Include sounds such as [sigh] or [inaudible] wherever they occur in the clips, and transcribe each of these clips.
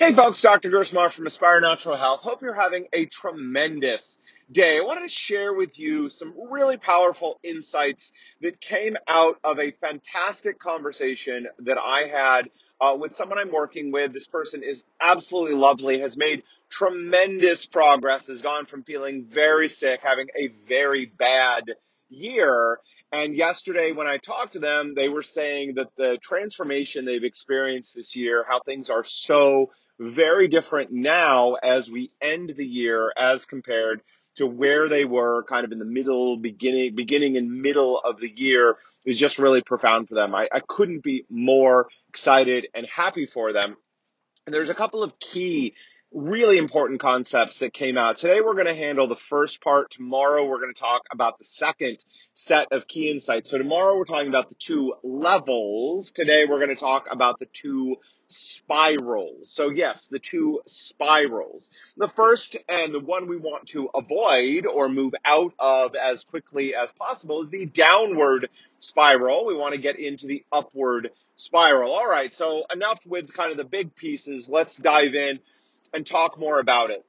Hey folks, Dr. Gersmar from Aspire Natural Health. Hope you're having a tremendous day. I wanted to share with you some really powerful insights that came out of a fantastic conversation that I had uh, with someone I'm working with. This person is absolutely lovely, has made tremendous progress, has gone from feeling very sick, having a very bad year. And yesterday, when I talked to them, they were saying that the transformation they've experienced this year, how things are so very different now as we end the year as compared to where they were kind of in the middle, beginning, beginning and middle of the year is just really profound for them. I, I couldn't be more excited and happy for them. And there's a couple of key, really important concepts that came out. Today we're going to handle the first part. Tomorrow we're going to talk about the second set of key insights. So tomorrow we're talking about the two levels. Today we're going to talk about the two spirals. So yes, the two spirals. The first and the one we want to avoid or move out of as quickly as possible is the downward spiral. We want to get into the upward spiral. All right, so enough with kind of the big pieces. Let's dive in and talk more about it.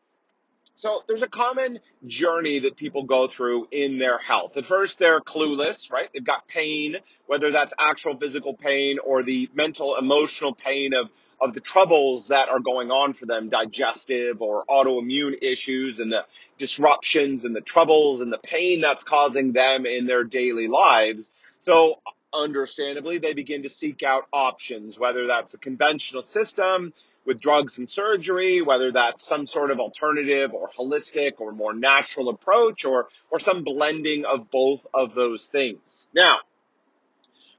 So there's a common journey that people go through in their health. At first, they're clueless, right? They've got pain, whether that's actual physical pain or the mental, emotional pain of, of the troubles that are going on for them, digestive or autoimmune issues and the disruptions and the troubles and the pain that's causing them in their daily lives. So understandably, they begin to seek out options, whether that's a conventional system, with drugs and surgery, whether that's some sort of alternative or holistic or more natural approach or, or some blending of both of those things. Now,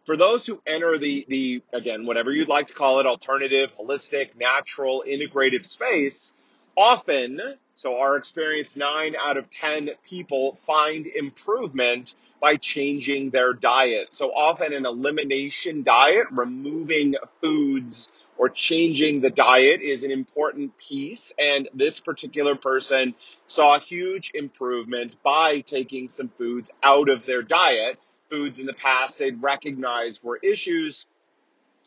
for those who enter the, the, again, whatever you'd like to call it, alternative, holistic, natural, integrative space, often, so our experience, nine out of 10 people find improvement by changing their diet. So often an elimination diet, removing foods or changing the diet is an important piece. And this particular person saw a huge improvement by taking some foods out of their diet foods in the past they'd recognized were issues,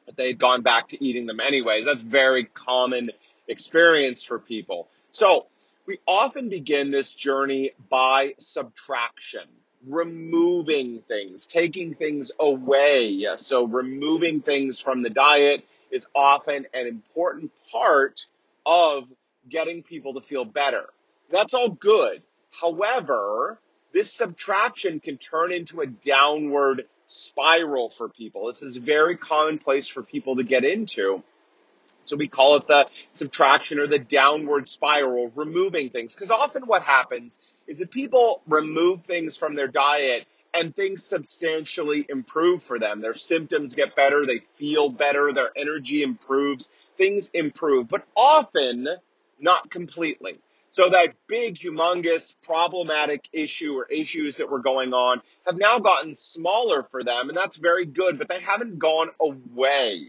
but they had gone back to eating them anyways. That's very common experience for people. So we often begin this journey by subtraction, removing things, taking things away. So removing things from the diet is often an important part of getting people to feel better. That's all good. However, this subtraction can turn into a downward spiral for people. This is very commonplace for people to get into. So we call it the subtraction or the downward spiral, removing things. Because often what happens is that people remove things from their diet and things substantially improve for them. Their symptoms get better, they feel better, their energy improves, things improve, but often not completely. So that big, humongous, problematic issue or issues that were going on have now gotten smaller for them, and that's very good, but they haven't gone away.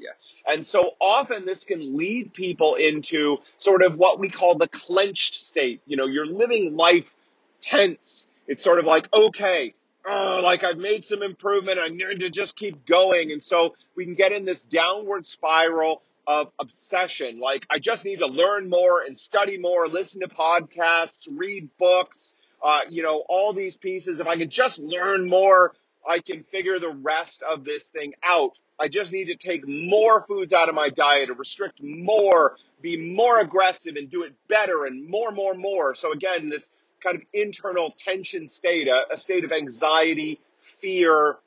And so often this can lead people into sort of what we call the clenched state. You know, you're living life tense. It's sort of like, okay, oh, like I've made some improvement. I need to just keep going. And so we can get in this downward spiral of obsession. Like, I just need to learn more and study more, listen to podcasts, read books, uh, you know, all these pieces. If I could just learn more, I can figure the rest of this thing out. I just need to take more foods out of my diet restrict more, be more aggressive and do it better and more, more, more. So again, this kind of internal tension state, a, a state of anxiety, fear,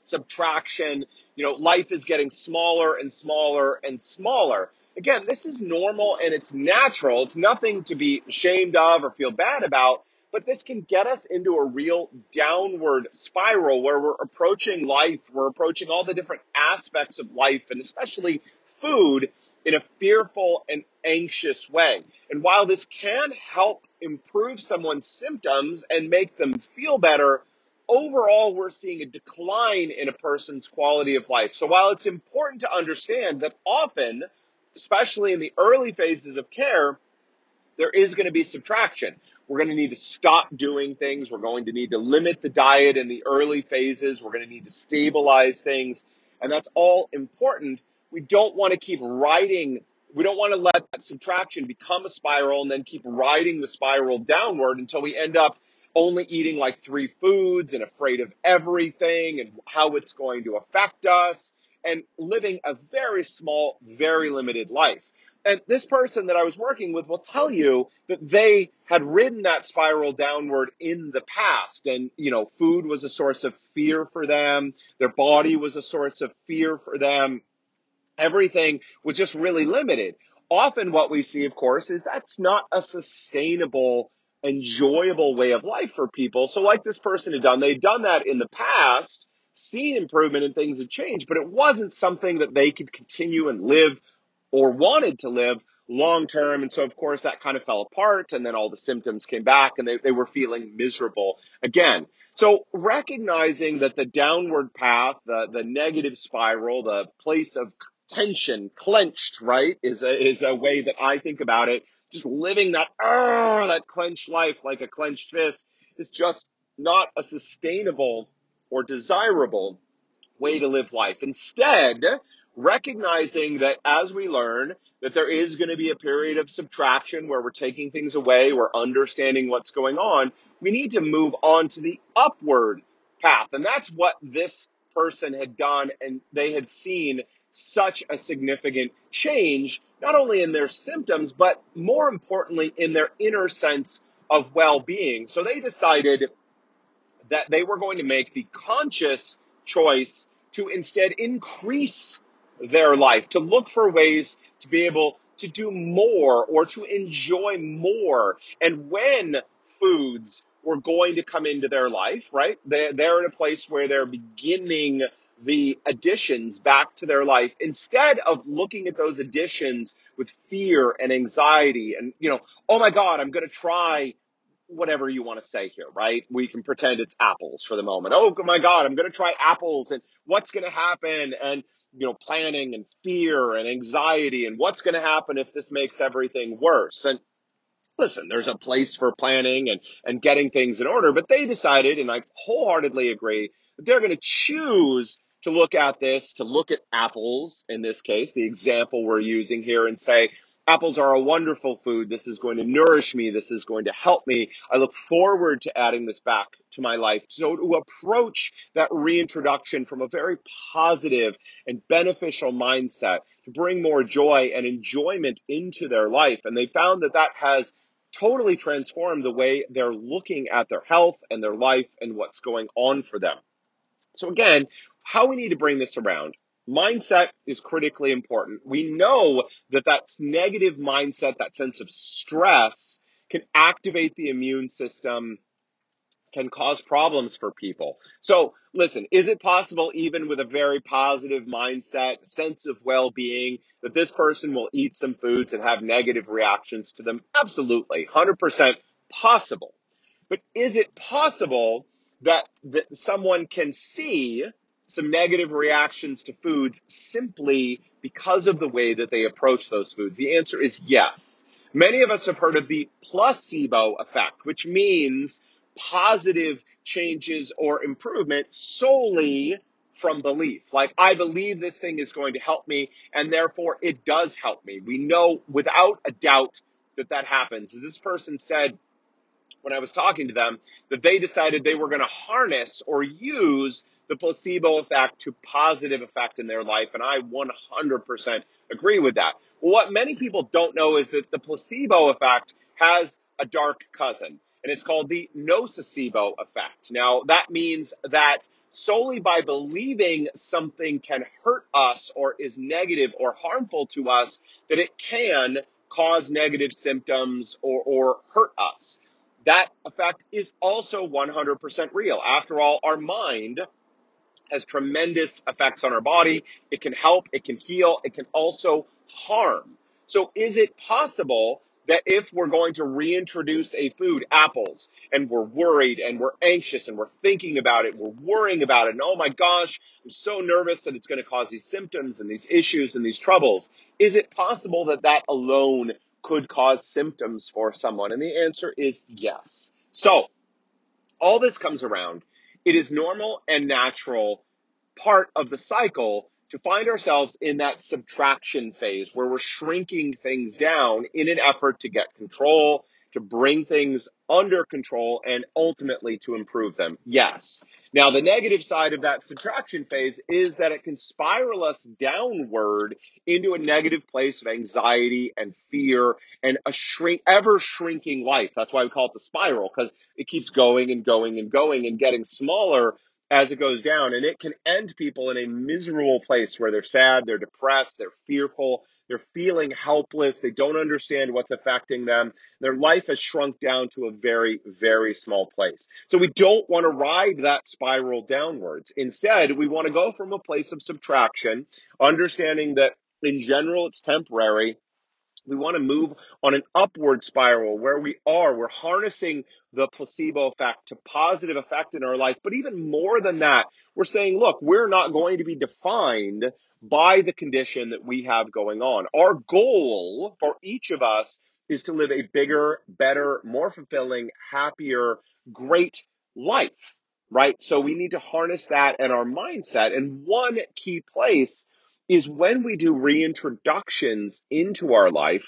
subtraction. You know, life is getting smaller and smaller and smaller. Again, this is normal and it's natural. It's nothing to be ashamed of or feel bad about, but this can get us into a real downward spiral where we're approaching life, we're approaching all the different aspects of life and especially food in a fearful and anxious way. And while this can help improve someone's symptoms and make them feel better, overall we're seeing a decline in a person's quality of life. So while it's important to understand that often, especially in the early phases of care, there is going to be subtraction. We're going to need to stop doing things. We're going to need to limit the diet in the early phases. We're going to need to stabilize things. And that's all important. We don't want to keep riding We don't want to let that subtraction become a spiral and then keep riding the spiral downward until we end up only eating like three foods and afraid of everything and how it's going to affect us and living a very small, very limited life. And this person that I was working with will tell you that they had ridden that spiral downward in the past. And, you know, food was a source of fear for them. Their body was a source of fear for them everything was just really limited. Often what we see, of course, is that's not a sustainable, enjoyable way of life for people. So like this person had done, they'd done that in the past, seen improvement and things had changed, but it wasn't something that they could continue and live or wanted to live long term. And so, of course, that kind of fell apart. And then all the symptoms came back and they, they were feeling miserable again. So recognizing that the downward path, the, the negative spiral, the place of tension, clenched, right, is a, is a way that I think about it. Just living that, uh, that clenched life like a clenched fist is just not a sustainable or desirable way to live life. Instead, recognizing that as we learn that there is going to be a period of subtraction where we're taking things away, we're understanding what's going on, we need to move on to the upward path. And that's what this person had done and they had seen such a significant change, not only in their symptoms, but more importantly, in their inner sense of well-being. So they decided that they were going to make the conscious choice to instead increase their life, to look for ways to be able to do more or to enjoy more. And when foods were going to come into their life, right? They're, they're in a place where they're beginning the additions back to their life instead of looking at those additions with fear and anxiety and, you know, oh my God, I'm going to try whatever you want to say here, right? We can pretend it's apples for the moment. Oh my God, I'm going to try apples and what's going to happen and, you know, planning and fear and anxiety and what's going to happen if this makes everything worse. And listen, there's a place for planning and, and getting things in order, but they decided, and I wholeheartedly agree, that they're going to choose to look at this, to look at apples in this case, the example we're using here and say, apples are a wonderful food. This is going to nourish me. This is going to help me. I look forward to adding this back to my life. So to approach that reintroduction from a very positive and beneficial mindset to bring more joy and enjoyment into their life. And they found that that has totally transformed the way they're looking at their health and their life and what's going on for them. So again, how we need to bring this around. Mindset is critically important. We know that that negative mindset, that sense of stress can activate the immune system can cause problems for people. So listen, is it possible even with a very positive mindset, sense of well-being, that this person will eat some foods and have negative reactions to them? Absolutely. 100% possible. But is it possible that, that someone can see some negative reactions to foods simply because of the way that they approach those foods? The answer is yes. Many of us have heard of the placebo effect, which means positive changes or improvement solely from belief. Like, I believe this thing is going to help me, and therefore it does help me. We know without a doubt that that happens. This person said, when I was talking to them that they decided they were going to harness or use the placebo effect to positive effect in their life. And I 100% agree with that. What many people don't know is that the placebo effect has a dark cousin and it's called the nocebo effect. Now that means that solely by believing something can hurt us or is negative or harmful to us, that it can cause negative symptoms or, or hurt us that effect is also 100% real. After all, our mind has tremendous effects on our body. It can help, it can heal, it can also harm. So is it possible that if we're going to reintroduce a food, apples, and we're worried and we're anxious and we're thinking about it, we're worrying about it, and oh my gosh, I'm so nervous that it's going to cause these symptoms and these issues and these troubles, is it possible that that alone could cause symptoms for someone? And the answer is yes. So all this comes around. It is normal and natural part of the cycle to find ourselves in that subtraction phase where we're shrinking things down in an effort to get control, to bring things under control, and ultimately to improve them. Yes. Now, the negative side of that subtraction phase is that it can spiral us downward into a negative place of anxiety and fear and a shrink, ever shrinking life. That's why we call it the spiral because it keeps going and going and going and getting smaller as it goes down. And it can end people in a miserable place where they're sad, they're depressed, they're fearful, they're feeling helpless. They don't understand what's affecting them. Their life has shrunk down to a very, very small place. So we don't want to ride that spiral downwards. Instead, we want to go from a place of subtraction, understanding that in general it's temporary we want to move on an upward spiral where we are. We're harnessing the placebo effect to positive effect in our life. But even more than that, we're saying, look, we're not going to be defined by the condition that we have going on. Our goal for each of us is to live a bigger, better, more fulfilling, happier, great life, right? So we need to harness that in our mindset. And one key place is when we do reintroductions into our life,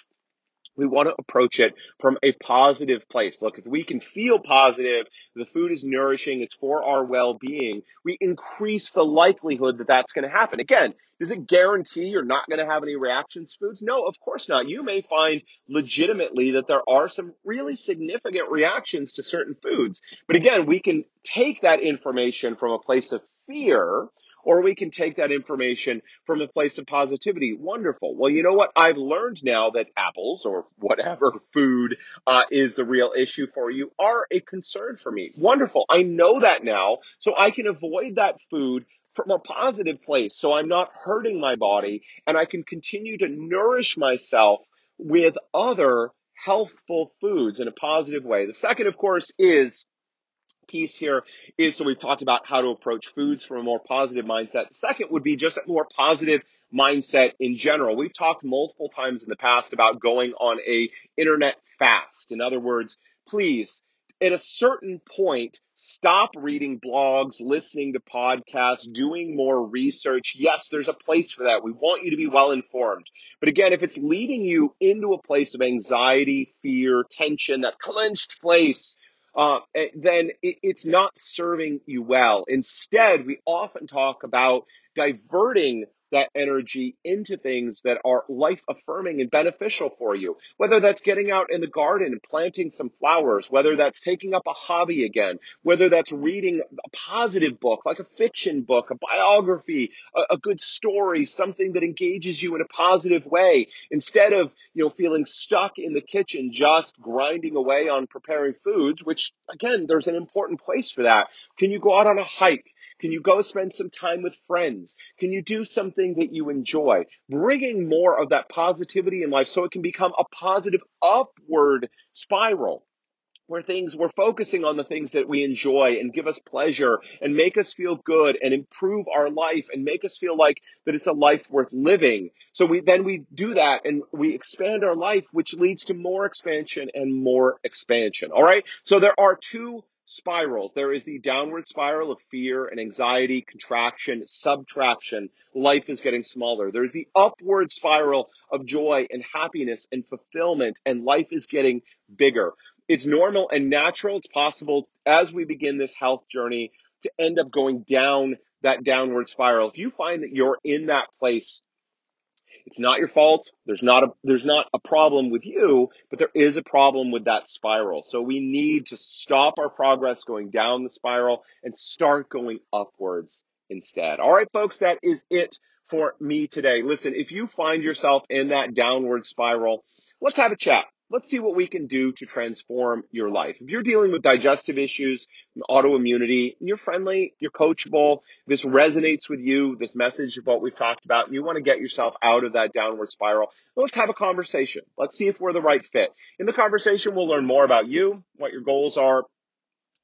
we want to approach it from a positive place. Look, if we can feel positive, the food is nourishing, it's for our well-being, we increase the likelihood that that's going to happen. Again, does it guarantee you're not going to have any reactions foods? No, of course not. You may find legitimately that there are some really significant reactions to certain foods. But again, we can take that information from a place of fear or we can take that information from a place of positivity. Wonderful. Well, you know what? I've learned now that apples or whatever [laughs] food uh, is the real issue for you are a concern for me. Wonderful. I know that now, so I can avoid that food from a positive place. So I'm not hurting my body and I can continue to nourish myself with other healthful foods in a positive way. The second, of course, is piece here is so we've talked about how to approach foods from a more positive mindset. The second would be just a more positive mindset in general. We've talked multiple times in the past about going on a internet fast. In other words, please at a certain point, stop reading blogs, listening to podcasts, doing more research. Yes, there's a place for that. We want you to be well informed. But again, if it's leading you into a place of anxiety, fear, tension, that clenched place, uh, eh, then it, it's not serving you well. Instead, we often talk about diverting that energy into things that are life affirming and beneficial for you. Whether that's getting out in the garden and planting some flowers, whether that's taking up a hobby again, whether that's reading a positive book, like a fiction book, a biography, a, a good story, something that engages you in a positive way, instead of, you know, feeling stuck in the kitchen just grinding away on preparing foods, which again, there's an important place for that. Can you go out on a hike? Can you go spend some time with friends? Can you do something that you enjoy? Bringing more of that positivity in life so it can become a positive upward spiral where things we're focusing on the things that we enjoy and give us pleasure and make us feel good and improve our life and make us feel like that it's a life worth living. So we then we do that and we expand our life, which leads to more expansion and more expansion. All right. So there are two spirals. There is the downward spiral of fear and anxiety, contraction, subtraction. Life is getting smaller. There's the upward spiral of joy and happiness and fulfillment and life is getting bigger it's normal and natural. It's possible as we begin this health journey to end up going down that downward spiral. If you find that you're in that place it's not your fault. There's not a, there's not a problem with you, but there is a problem with that spiral. So we need to stop our progress going down the spiral and start going upwards instead. All right, folks, that is it for me today. Listen, if you find yourself in that downward spiral, let's have a chat. Let's see what we can do to transform your life. If you're dealing with digestive issues, autoimmunity, you're friendly, you're coachable, this resonates with you, this message of what we've talked about, and you want to get yourself out of that downward spiral, let's have a conversation. Let's see if we're the right fit. In the conversation, we'll learn more about you, what your goals are.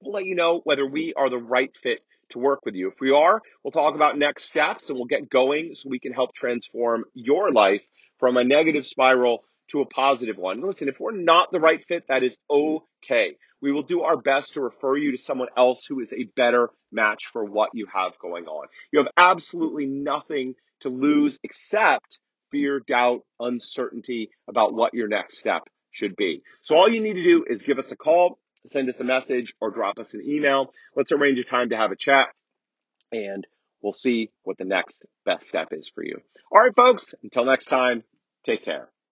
We'll let you know whether we are the right fit to work with you. If we are, we'll talk about next steps and we'll get going so we can help transform your life from a negative spiral to a positive one. Listen, if we're not the right fit, that is okay. We will do our best to refer you to someone else who is a better match for what you have going on. You have absolutely nothing to lose except fear, doubt, uncertainty about what your next step should be. So all you need to do is give us a call, send us a message, or drop us an email. Let's arrange a time to have a chat and we'll see what the next best step is for you. All right, folks, until next time, take care.